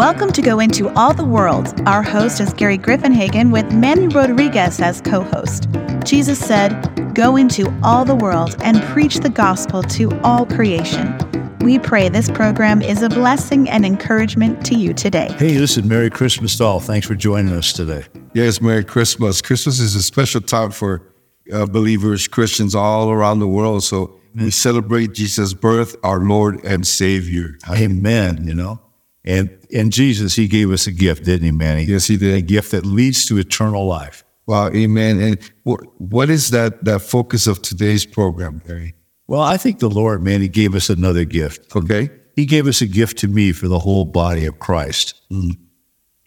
Welcome to Go Into All the World. Our host is Gary Griffenhagen with Manny Rodriguez as co host. Jesus said, Go into all the world and preach the gospel to all creation. We pray this program is a blessing and encouragement to you today. Hey, listen, Merry Christmas to all. Thanks for joining us today. Yes, Merry Christmas. Christmas is a special time for uh, believers, Christians all around the world. So we celebrate Jesus' birth, our Lord and Savior. Amen. You know, and and Jesus, He gave us a gift, didn't He, Manny? Yes, He did. A gift that leads to eternal life. Wow, Amen. And what, what is that that focus of today's program, Gary? Well, I think the Lord, man, He gave us another gift. Okay. He gave us a gift to me for the whole body of Christ. Mm.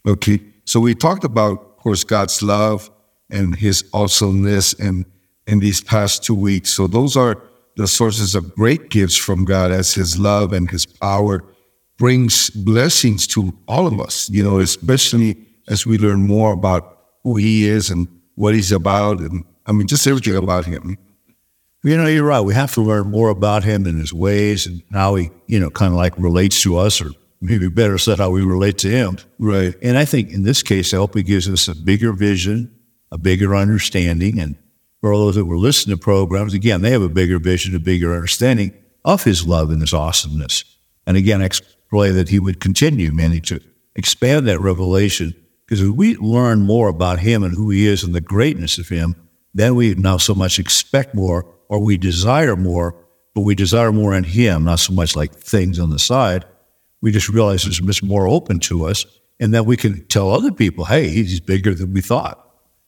Okay. So we talked about, of course, God's love and His awesomeness and in these past two weeks. So those are the sources of great gifts from God as His love and His power brings blessings to all of us, you know, especially as we learn more about who He is and what He's about. And I mean, just everything about Him. You know, you're right. We have to learn more about Him and His ways and how He, you know, kind of like relates to us, or maybe better said, how we relate to Him. Right. And I think in this case, I hope He gives us a bigger vision, a bigger understanding, and for all those that were listening to programs, again, they have a bigger vision, a bigger understanding of his love and his awesomeness. And again, pray that he would continue, Manny, to expand that revelation. Because as we learn more about him and who he is and the greatness of him, then we now so much expect more or we desire more, but we desire more in him, not so much like things on the side. We just realize there's much more open to us. And then we can tell other people, hey, he's bigger than we thought.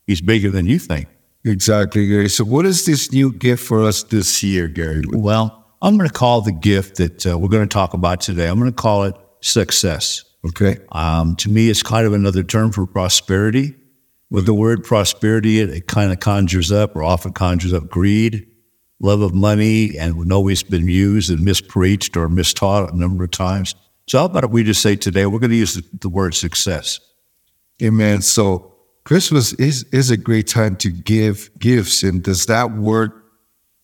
He's bigger than you think. Exactly, Gary. So, what is this new gift for us this year, Gary? Well, I'm going to call the gift that uh, we're going to talk about today, I'm going to call it success. Okay. Um, to me, it's kind of another term for prosperity. With the word prosperity, it, it kind of conjures up or often conjures up greed, love of money, and know it's been used and mispreached or mistaught a number of times. So, how about we just say today, we're going to use the, the word success? Amen. So, Christmas is is a great time to give gifts. And does that word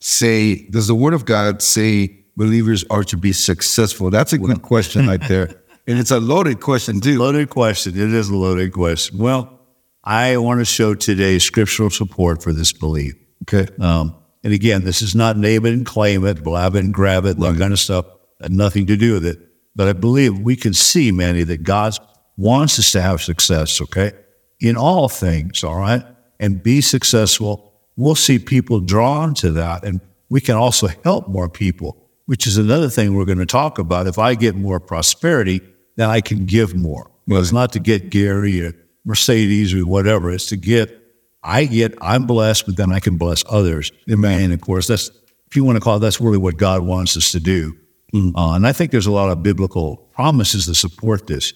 say, does the word of God say believers are to be successful? That's a good question right there. And it's a loaded question too. Loaded question. It is a loaded question. Well, I want to show today scriptural support for this belief. Okay. Um, and again, this is not name it and claim it, blab it and grab it, that kind of stuff. Had nothing to do with it. But I believe we can see, Manny, that God wants us to have success, okay? In all things, all right? And be successful. We'll see people drawn to that. And we can also help more people, which is another thing we're going to talk about. If I get more prosperity, then I can give more. Well, it's not to get Gary or Mercedes or whatever. It's to get, I get, I'm blessed, but then I can bless others. Amen. And of course, that's, if you want to call it, that's really what God wants us to do. Mm. Uh, and I think there's a lot of biblical promises to support this.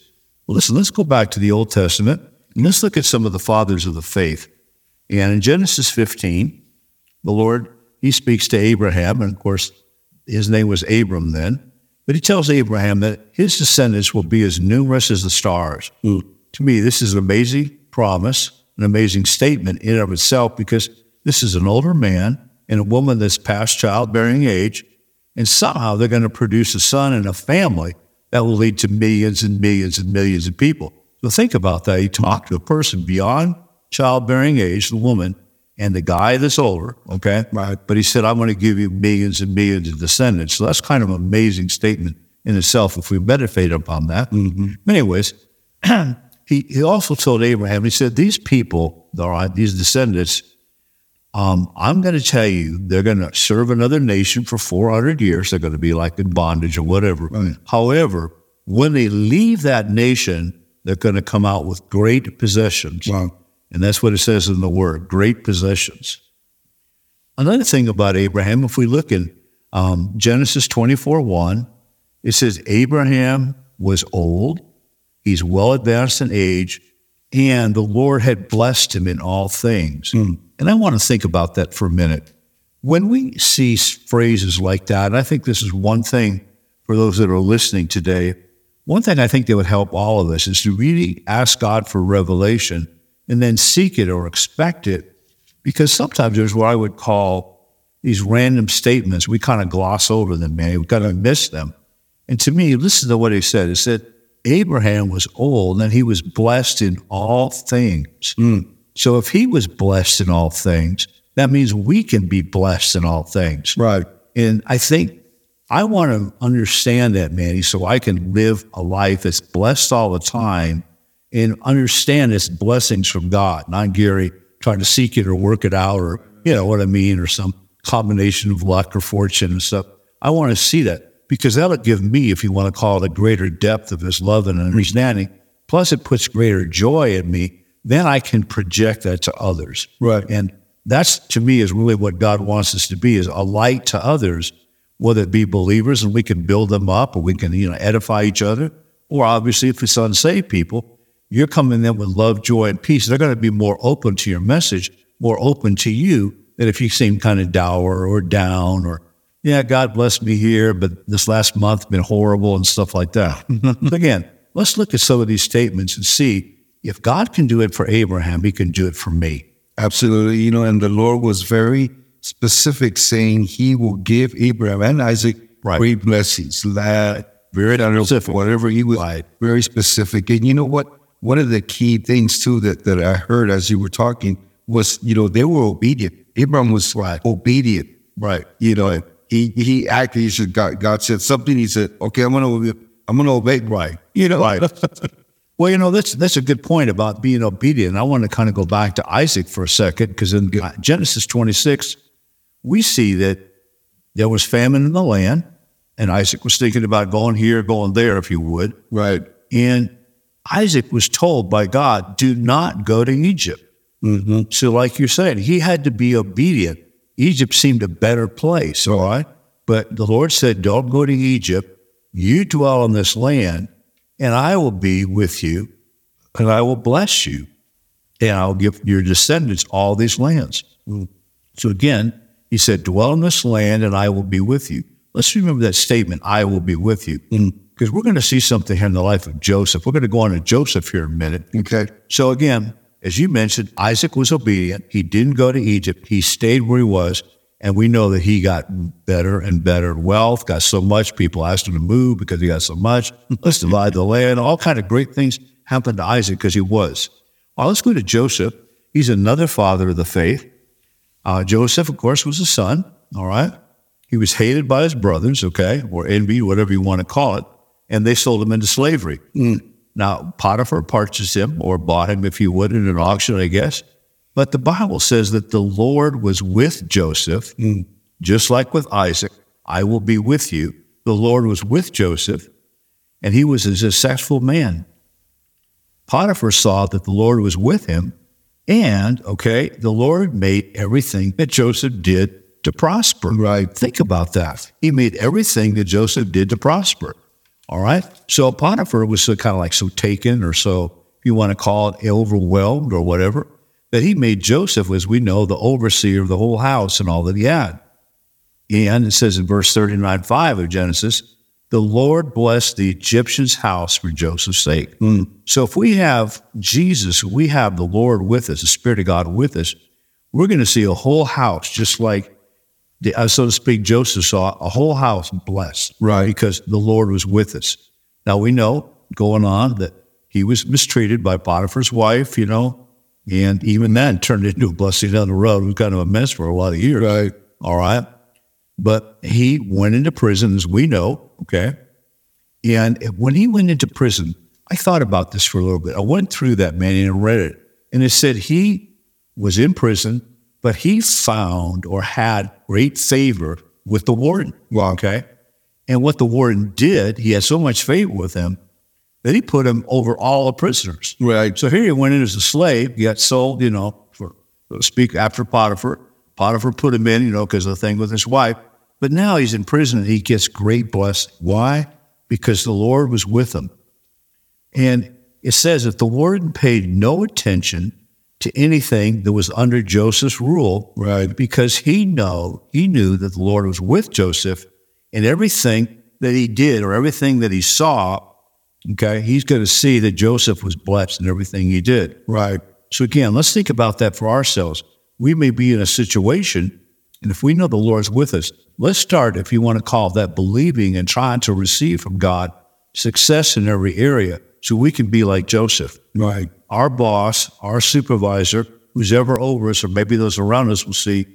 Well, listen, let's go back to the Old Testament and let's look at some of the fathers of the faith. And in Genesis 15, the Lord, he speaks to Abraham, and of course, his name was Abram then, but he tells Abraham that his descendants will be as numerous as the stars. Mm. To me, this is an amazing promise, an amazing statement in and of itself, because this is an older man and a woman that's past childbearing age, and somehow they're going to produce a son and a family that will lead to millions and millions and millions of people. So think about that. You talk to a person beyond childbearing age, the woman, and the guy that's older, okay? Right. But he said, I'm going to give you millions and millions of descendants. So that's kind of an amazing statement in itself if we meditate upon that. Mm-hmm. Anyways, he, he also told Abraham, he said, These people, all right, these descendants, um, I'm going to tell you, they're going to serve another nation for 400 years. They're going to be like in bondage or whatever. Right. However, when they leave that nation, they're going to come out with great possessions. Wow. And that's what it says in the word great possessions. Another thing about Abraham, if we look in um, Genesis 24 1, it says, Abraham was old, he's well advanced in age, and the Lord had blessed him in all things. Mm. And I want to think about that for a minute. When we see phrases like that, and I think this is one thing for those that are listening today, one thing I think that would help all of us is to really ask God for revelation and then seek it or expect it. Because sometimes there's what I would call these random statements. We kind of gloss over them, man. We kind of miss them. And to me, listen to what he said. He said, Abraham was old and he was blessed in all things. Mm. So if he was blessed in all things, that means we can be blessed in all things. Right. And I think I want to understand that, Manny, so I can live a life that's blessed all the time and understand its blessings from God, not Gary trying to seek it or work it out or, you know what I mean, or some combination of luck or fortune and stuff. I want to see that because that'll give me, if you want to call it a greater depth of his love and understanding. Plus, it puts greater joy in me. Then I can project that to others. Right. And that's to me is really what God wants us to be is a light to others, whether it be believers and we can build them up or we can, you know, edify each other. Or obviously if it's unsaved people, you're coming in with love, joy, and peace. They're going to be more open to your message, more open to you than if you seem kind of dour or down or, yeah, God bless me here, but this last month been horrible and stuff like that. Again, let's look at some of these statements and see if God can do it for Abraham, he can do it for me. Absolutely. You know, and the Lord was very specific, saying he will give Abraham and Isaac Right. great blessings, Very specific. whatever he was Right. very specific. And you know what? One of the key things too that, that I heard as you were talking was, you know, they were obedient. Abraham was Right. obedient. Right. You know, he he acted. He said, God, God said something. He said, "Okay, I'm gonna obey. I'm gonna obey." Right. You know, Right. Well, you know, that's that's a good point about being obedient. I want to kind of go back to Isaac for a second because in Genesis 26, we see that there was famine in the land, and Isaac was thinking about going here, going there, if you would. right. And Isaac was told by God, do not go to Egypt. Mm-hmm. So, like you're saying, he had to be obedient. Egypt seemed a better place, all right? But the Lord said, don't go to Egypt. You dwell in this land, and I will be with you, and I will bless you, and I'll give your descendants all these lands. Mm-hmm. So, again, he said, dwell in this land, and I will be with you. Let's remember that statement, I will be with you. Mm-hmm. Because we're going to see something here in the life of Joseph. We're going to go on to Joseph here in a minute. Okay. So again, as you mentioned, Isaac was obedient. He didn't go to Egypt. He stayed where he was. And we know that he got better and better wealth, got so much. People asked him to move because he got so much. Let's divide the land. All kind of great things happened to Isaac because he was. Well, let's go to Joseph. He's another father of the faith. Uh, Joseph, of course, was a son. All right. He was hated by his brothers, okay, or envied, whatever you want to call it, and they sold him into slavery. Mm. Now, Potiphar purchased him or bought him, if you would, in an auction, I guess. But the Bible says that the Lord was with Joseph, mm. just like with Isaac. I will be with you. The Lord was with Joseph, and he was a successful man. Potiphar saw that the Lord was with him, and, okay, the Lord made everything that Joseph did to prosper. Right. Think about that. He made everything that Joseph did to prosper. All right. So Potiphar was so kind of like so taken or so, if you want to call it, overwhelmed or whatever, that he made Joseph, as we know, the overseer of the whole house and all that he had. And it says in verse 39 5 of Genesis, the Lord blessed the Egyptian's house for Joseph's sake. Hmm. So if we have Jesus, we have the Lord with us, the Spirit of God with us, we're going to see a whole house, just like, the, uh, so to speak, Joseph saw a whole house blessed. Right. Because the Lord was with us. Now we know going on that he was mistreated by Potiphar's wife, you know, and even then turned into a blessing down the road. It was kind of a mess for a lot of years. Right. All right. But he went into prison, as we know, okay? And when he went into prison, I thought about this for a little bit. I went through that, man, and read it. And it said he was in prison, but he found or had great favor with the warden. Wow. Okay. And what the warden did, he had so much favor with him that he put him over all the prisoners. Right. So here he went in as a slave, he got sold, you know, for so to speak, after Potiphar. Potiphar put him in, you know, because of the thing with his wife. But now he's in prison and he gets great blessing. Why? Because the Lord was with him. And it says that the warden paid no attention to anything that was under Joseph's rule, Right. Because he know he knew that the Lord was with Joseph, and everything that he did or everything that he saw, okay, he's going to see that Joseph was blessed in everything he did. Right. So again, let's think about that for ourselves. We may be in a situation, and if we know the Lord's with us, let's start, if you want to call that believing and trying to receive from God success in every area so we can be like Joseph. Right. Our boss, our supervisor, who's ever over us, or maybe those around us will see,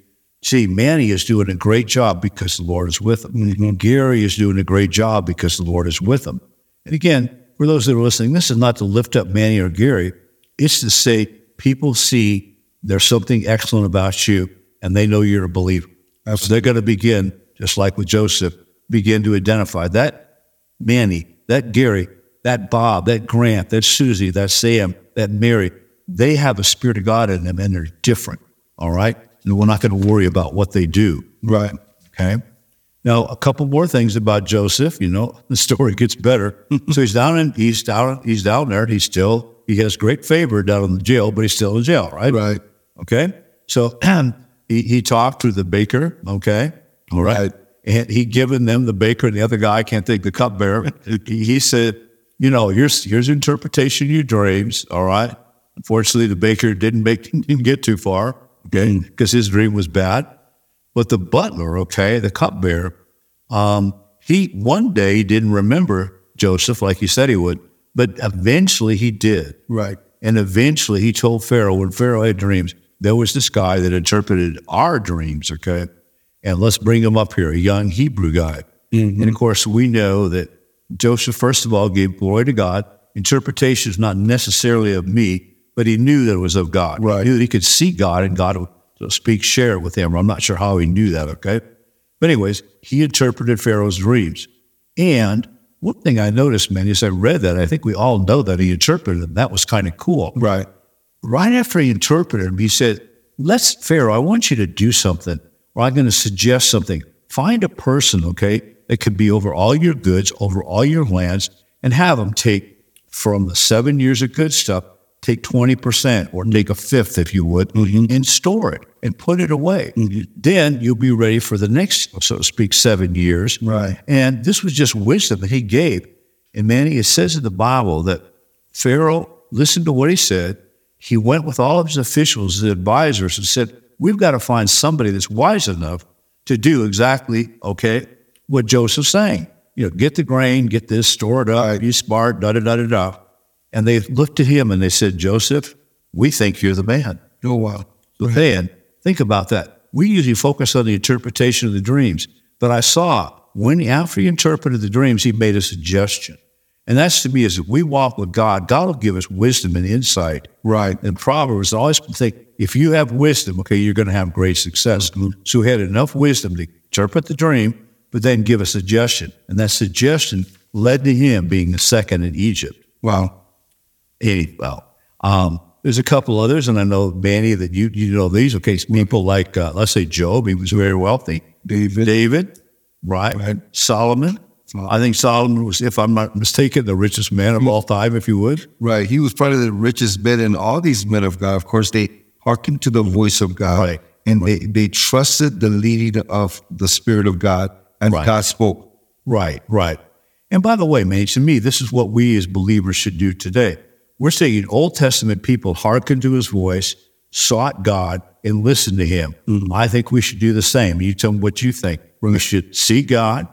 see, Manny is doing a great job because the Lord is with him. Mm-hmm. Gary is doing a great job because the Lord is with him. And again, for those that are listening, this is not to lift up Manny or Gary. It's to say people see there's something excellent about you and they know you're a believer. So they're going to begin, just like with Joseph, begin to identify that Manny, that Gary, that Bob, that Grant, that Susie, that Sam, that Mary, they have a spirit of God in them and they're different. All right. And we're not going to worry about what they do. Right. Okay. Now, a couple more things about Joseph. You know, the story gets better. so he's down in he's down he's down there. He's still he has great favor down in the jail, but he's still in jail, right? Right. Okay. So he, he talked to the baker. Okay. All right. Right. And he given them the baker and the other guy, I can't think the cupbearer. he, he said, you know, here's here's interpretation of your dreams. All right. Unfortunately, the baker didn't make didn't get too far. Okay, because his dream was bad. But the butler, okay, the cupbearer, um, he one day didn't remember Joseph like he said he would, but eventually he did. Right. And eventually he told Pharaoh when Pharaoh had dreams, there was this guy that interpreted our dreams, okay? And let's bring him up here, a young Hebrew guy. And of course, we know that Joseph, first of all, gave glory to God. Interpretation is not necessarily of me, but he knew that it was of God. Right. He knew that he could see God and God would speak, share it with him. I'm not sure how he knew that, okay? But anyways, he interpreted Pharaoh's dreams. And one thing I noticed, man, is I read that. I think we all know that he interpreted them. That was kind of cool. Right. Right after he interpreted them, he said, Let's, Pharaoh, I want you to do something, or I'm going to suggest something. Find a person, okay, that could be over all your goods, over all your lands, and have them take from the seven years of good stuff, take 20% or take a fifth, if you would, mm-hmm. and store it and put it away. Mm-hmm. Then you'll be ready for the next, so to speak, seven years. Right. And this was just wisdom that he gave. And Manny, it says in the Bible that Pharaoh listened to what he said. He went with all of his officials, his advisors, and said, We've got to find somebody that's wise enough to do exactly, okay, what Joseph's saying. You know, get the grain, get this, store it up, be smart, da da da da da. And they looked at him and they said, Joseph, we think you're the man. Oh, wow. So then, think about that. We usually focus on the interpretation of the dreams, but I saw when after he interpreted the dreams, he made a suggestion. And that's to me is if we walk with God, God will give us wisdom and insight. Right. And Proverbs always think if you have wisdom, okay, you're going to have great success. So he had enough wisdom to interpret the dream, but then give a suggestion. And that suggestion led to him being the second in Egypt. Wow. Any, well, um, there's a couple others, and I know Manny that you you know these. Okay, people like uh, let's say Job, he was very wealthy. David. David, right? Right. Solomon. I think Solomon was, if I'm not mistaken, the richest man of all time, if you would. Right. He was probably the richest man, and all these men of God, of course, they hearkened to the voice of God. Right. And they, they trusted the leading of the Spirit of God, and Right. God spoke. Right, right. And by the way, man, to me, this is what we as believers should do today. We're saying Old Testament people hearkened to his voice, sought God, and listened to him. Mm-hmm. I think we should do the same. You tell me what you think. We should see God.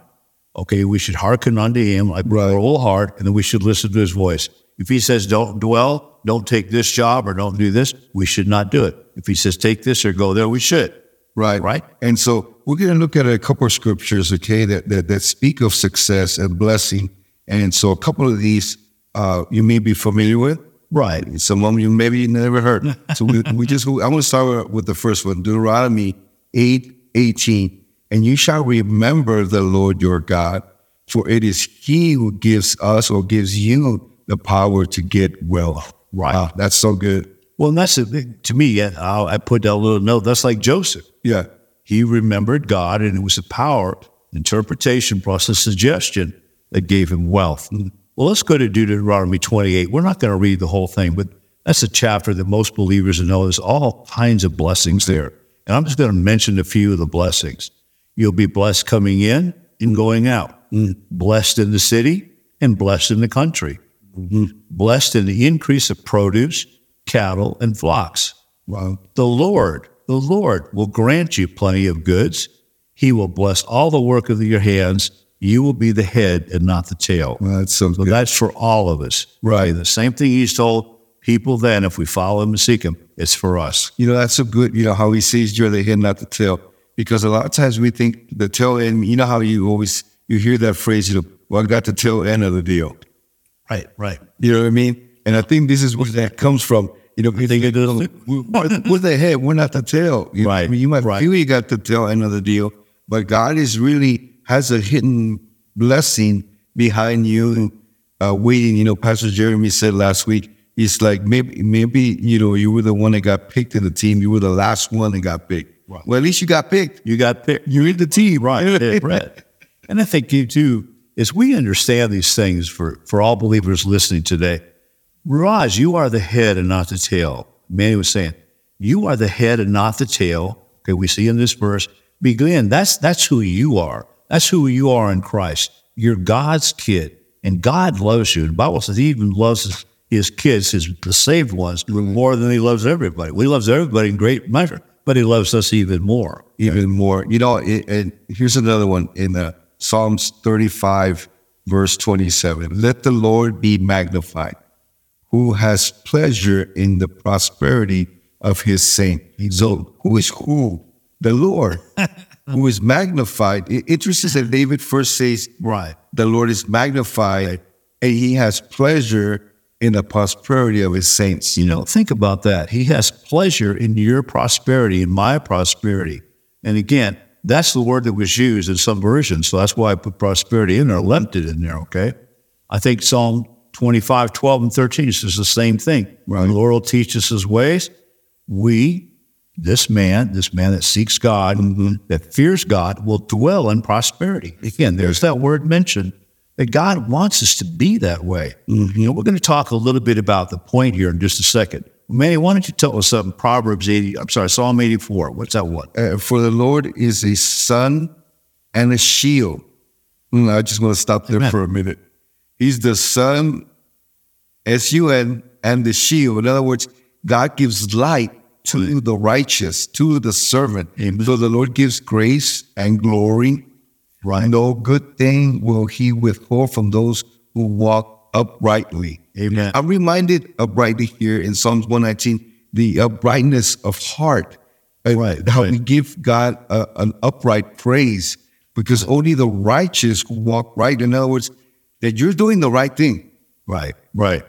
Okay, we should hearken unto him like with our whole heart, and then we should listen to his voice. If he says, don't dwell, don't take this job, or don't do this, we should not do it. If he says, take this or go there, we should. Right. Right. And so we're going to look at a couple of scriptures, okay, that, that, that speak of success and blessing. And so a couple of these uh, you may be familiar with. Right. Some of them you maybe never heard. So we, we just, I'm going to start with the first one, Deuteronomy 8, 18. And you shall remember the Lord your God, for it is he who gives us or gives you the power to get wealth. Right. Wow, that's so good. Well, and that's a, to me. I I put that little note. That's like Joseph. Yeah. He remembered God, and it was the power, interpretation, process, suggestion that gave him wealth. Well, let's go to Deuteronomy 28. We're not going to read the whole thing, but that's a chapter that most believers know. There's all kinds of blessings there. And I'm just going to mention a few of the blessings. You'll be blessed coming in and going out, mm-hmm. blessed in the city and blessed in the country, mm-hmm. blessed in the increase of produce, cattle, and flocks. Wow. The Lord, the Lord will grant you plenty of goods. He will bless all the work of your hands you will be the head and not the tail. Well, that's so So good. that's for all of us. Right. The same thing he's told people then, if we follow him and seek him, it's for us. You know, that's so good. You know, how he sees you're the head, not the tail. Because a lot of times we think the tail end, you know how you always, you hear that phrase, you know, well, I got the tail end of the deal. Right, right. You know what I mean? And I think this is where that comes from. You know, think it is? we're, we're the head, we're not the tail. You, Right, I mean, you might right. feel you got the tail end of the deal, but God is really has a hidden blessing behind you, uh, waiting. You know, Pastor Jeremy said last week, it's like, maybe, maybe you know, you were the one that got picked in the team. You were the last one that got picked. Right. Well, at least you got picked. You got picked. You're in the team, Right, yeah, right. And I think you too, as we understand these things for, for all believers listening today, Raj, you are the head and not the tail. Manny was saying, you are the head and not the tail. Okay, we see in this verse. Begin. That's that's who you are. That's who you are in Christ. You're God's kid, and God loves you. The Bible says He even loves his, his kids, his the saved ones, mm-hmm. more than He loves everybody. Well, he loves everybody in great measure, but He loves us even more. even more. You know, it, and here's another one in uh, Psalms 35, verse 27. Let the Lord be magnified, who has pleasure in the prosperity of his saint. So, who is who? The Lord, who is magnified. It- Interesting that David first says, Right. the Lord is magnified, and he has pleasure in the prosperity of his saints. You know, think about that. He has pleasure in your prosperity, in my prosperity. And again, that's the word that was used in some versions. So that's why I put prosperity in there, left it in there, okay? I think Psalm 25, 12, and 13 says the same thing. Right. The Lord will teach us his ways. We, this man, this man that seeks God, mm-hmm. that fears God, will dwell in prosperity. Again, there's that word mentioned that God wants us to be that way. You know, we're going to talk a little bit about the point here in just a second. Manny, why don't you tell us something? Proverbs 80, I'm sorry, Psalm 84. What's that one? Uh, for the Lord is a sun and a shield. Mm, I just want to stop there Amen. for a minute. He's the sun, S U N, and the shield. In other words, God gives light to the righteous, to the servant. So the Lord gives grace and glory. Right. No good thing will He withhold from those who walk uprightly. Amen. I'm reminded uprightly here in Psalms 119, the uprightness of heart. Uh, Right, How right. we give God a, an upright praise because only the righteous who walk right. In other words, that you're doing the right thing. Right, right.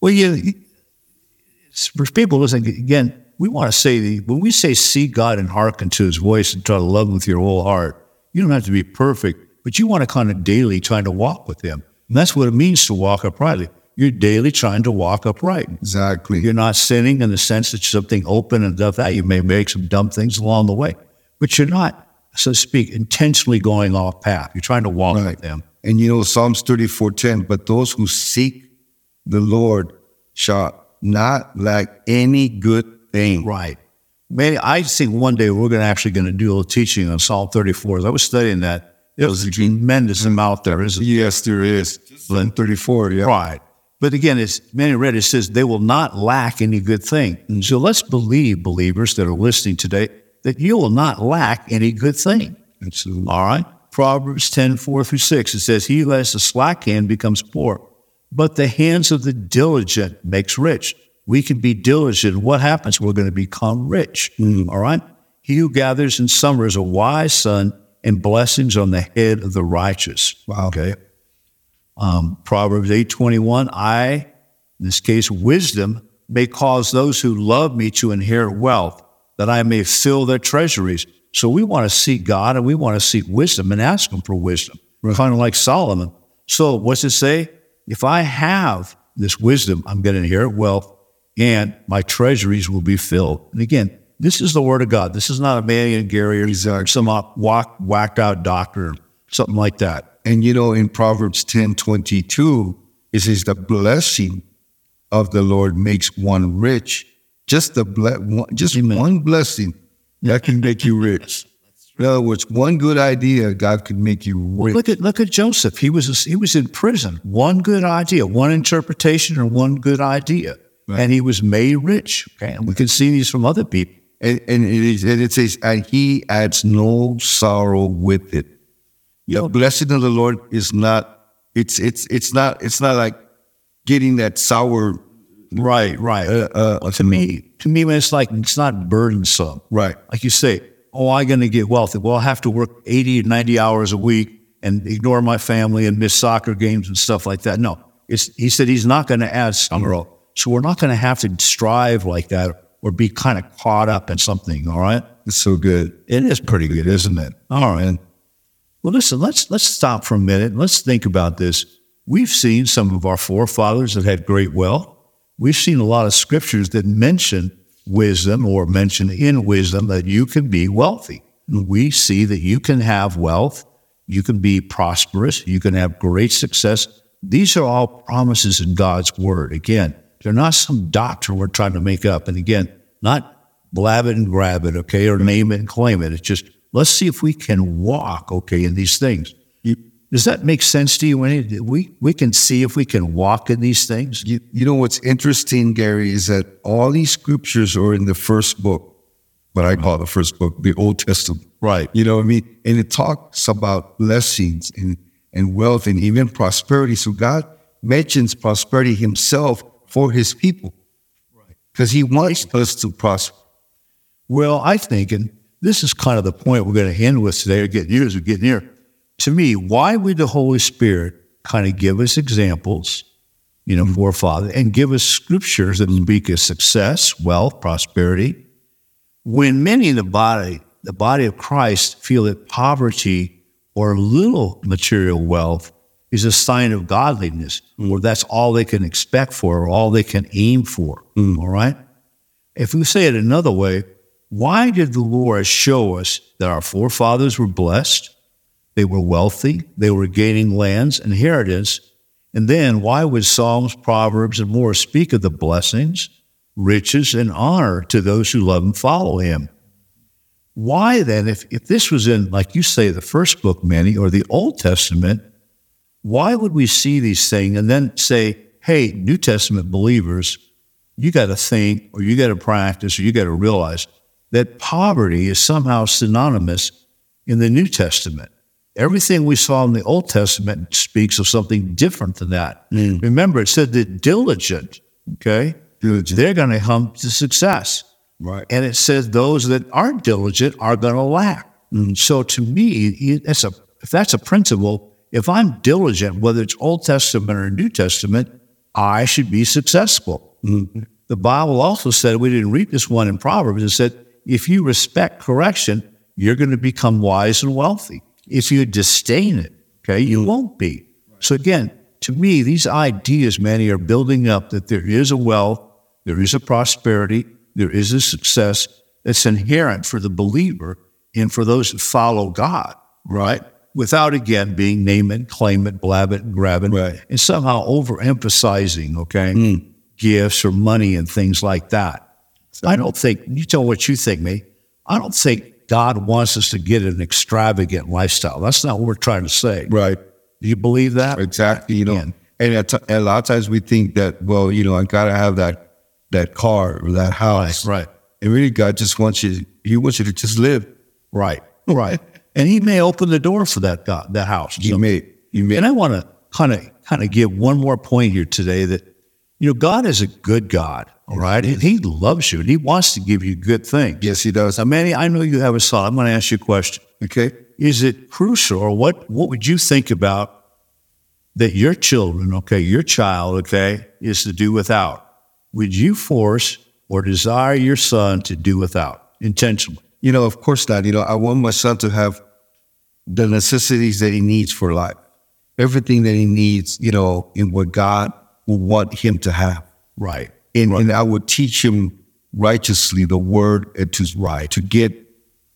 Well, you, it's- for people listening, again, we want to say, the, when we say see God and hearken to his voice and try to love him with your whole heart, you don't have to be perfect, but you want to kind of daily trying to walk with him. And that's what it means to walk uprightly. You're daily trying to walk upright. Exactly. You're not sinning in the sense that something open and stuff that you may make some dumb things along the way, but you're not, so to speak, intentionally going off path. You're trying to walk Right. with them. And you know, Psalms 34:10, but those who seek the Lord shall not lack any good thing. Right. Man, I think one day we're going to actually going to do a little teaching on Psalm 34. As I was studying that. There's a tremendous amount there, isn't it? Yes, there is. Psalm 34, yeah. Right. But again, as many read, it says they will not lack any good thing. And so let's believe, believers that are listening today, that you will not lack any good thing. Absolutely. All right. Proverbs 10, 4 through 6. It says, He who has a slack hand becomes poor, but the hands of the diligent makes rich. We can be diligent. What happens? We're going to become rich. All right. He who gathers in summer is a wise son, and blessings on the head of the righteous. Wow. Okay. Um, Proverbs 8, 21. I, in this case, wisdom may cause those who love me to inherit wealth, that I may fill their treasuries. So we want to seek God and we want to seek wisdom and ask Him for wisdom, kind of like Solomon. So what's it say? If I have this wisdom, I'm going to inherit wealth and my treasuries will be filled. And again, this is the word of God. This is not a man and Gary or some up- whack, whacked out doctor something like that. And you know, in Proverbs 10 22, it says, The blessing of the Lord makes one rich. Just the ble- one, just one blessing that can make you rich. In other words, one good idea, God can make you rich. Look at look at Joseph. He was he was in prison. One good idea, one interpretation, or one good idea, and he was made rich. Okay, and we can see these from other people. And, and, it is, and it says, and he adds no sorrow with it. The blessing of the Lord is not. It's it's it's not it's not like getting that sour. Right, right. Uh, uh, to me, to me, man, it's like it's not burdensome. Right. Like you say, oh, I'm going to get wealthy. Well, I have to work 80 or 90 hours a week and ignore my family and miss soccer games and stuff like that. No, it's, he said he's not going to add sorrow. So we're not going to have to strive like that or be kind of caught up in something. All right. It's so good. It is pretty good, isn't it? All right. Well, listen, let's let's stop for a minute. Let's think about this. We've seen some of our forefathers that had great wealth. We've seen a lot of scriptures that mention wisdom or mention in wisdom that you can be wealthy. We see that you can have wealth, you can be prosperous, you can have great success. These are all promises in God's word. Again, they're not some doctrine we're trying to make up. And again, not blab it and grab it, okay, or name it and claim it. It's just let's see if we can walk, okay, in these things. Does that make sense to you? Winnie? We we can see if we can walk in these things. You, you know what's interesting, Gary, is that all these scriptures are in the first book, what I call the first book, the Old Testament. Right. You know what I mean? And it talks about blessings and, and wealth and even prosperity. So God mentions prosperity himself for his people. Because he wants us to prosper. Well, I think, and this is kind of the point we're going to end with today, or get near as we get near to me, why would the Holy Spirit kind of give us examples, you know, for Father, and give us scriptures that speak of success, wealth, prosperity, when many in the body, the body of Christ, feel that poverty or little material wealth is a sign of godliness, mm. or that's all they can expect for, or all they can aim for. Mm. All right? If we say it another way, why did the Lord show us that our forefathers were blessed? They were wealthy, they were gaining lands, and inheritance. And then why would Psalms, Proverbs, and more speak of the blessings, riches, and honor to those who love and follow him? Why then, if, if this was in, like you say, the first book, Manny, or the Old Testament, why would we see these things and then say, hey, New Testament believers, you got to think or you got to practice or you got to realize that poverty is somehow synonymous in the New Testament? Everything we saw in the Old Testament speaks of something different than that. Mm. Remember, it said that diligent, okay, diligent. they're going to come to success. Right. And it says those that aren't diligent are going to lack. Mm. So to me, that's a, if that's a principle, if I'm diligent, whether it's Old Testament or New Testament, I should be successful. Mm. The Bible also said, we didn't read this one in Proverbs, it said, if you respect correction, you're going to become wise and wealthy. If you disdain it, okay, you won't be. So again, to me, these ideas, many are building up that there is a wealth, there is a prosperity, there is a success that's inherent for the believer and for those who follow God, right? Without again being name it, claim it, blab it, and grab it, right. and somehow overemphasizing, okay, mm. gifts or money and things like that. So, I don't think you tell what you think, me. I don't think God wants us to get an extravagant lifestyle. That's not what we're trying to say. Right. Do you believe that? Exactly. You know, and, and a lot of times we think that, well, you know, I got to have that that car or that house. Right. And really, God just wants you. He wants you to just live. Right. Right. And He may open the door for that God, that house. He may. He may. And I want to kind of kind of give one more point here today that you know God is a good God. All right. And he loves you and he wants to give you good things. Yes, he does. Now, Manny, I know you have a son. I'm going to ask you a question. Okay. Is it crucial or what, what would you think about that your children, okay, your child, okay, is to do without? Would you force or desire your son to do without intentionally? You know, of course not. You know, I want my son to have the necessities that he needs for life, everything that he needs, you know, in what God will want him to have. Right. And, right. and I would teach him righteously the word and to right to get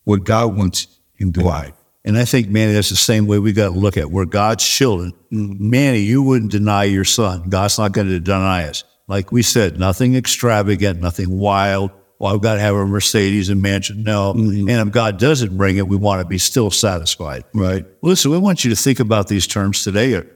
what God wants him to right. And I think, Manny, that's the same way we got to look at. We're God's children. Mm-hmm. Manny, you wouldn't deny your son. God's not going to deny us. Like we said, nothing extravagant, nothing wild. Well, I've got to have a Mercedes and mansion. No. Mm-hmm. And if God doesn't bring it, we want to be still satisfied. Right. Listen, we want you to think about these terms today, or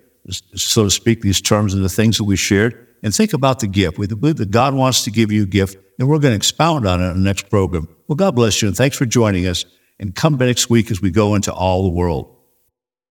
so to speak, these terms and the things that we shared and think about the gift. We believe that God wants to give you a gift, and we're going to expound on it in the next program. Well, God bless you, and thanks for joining us. And come back next week as we go into all the world.